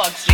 fucks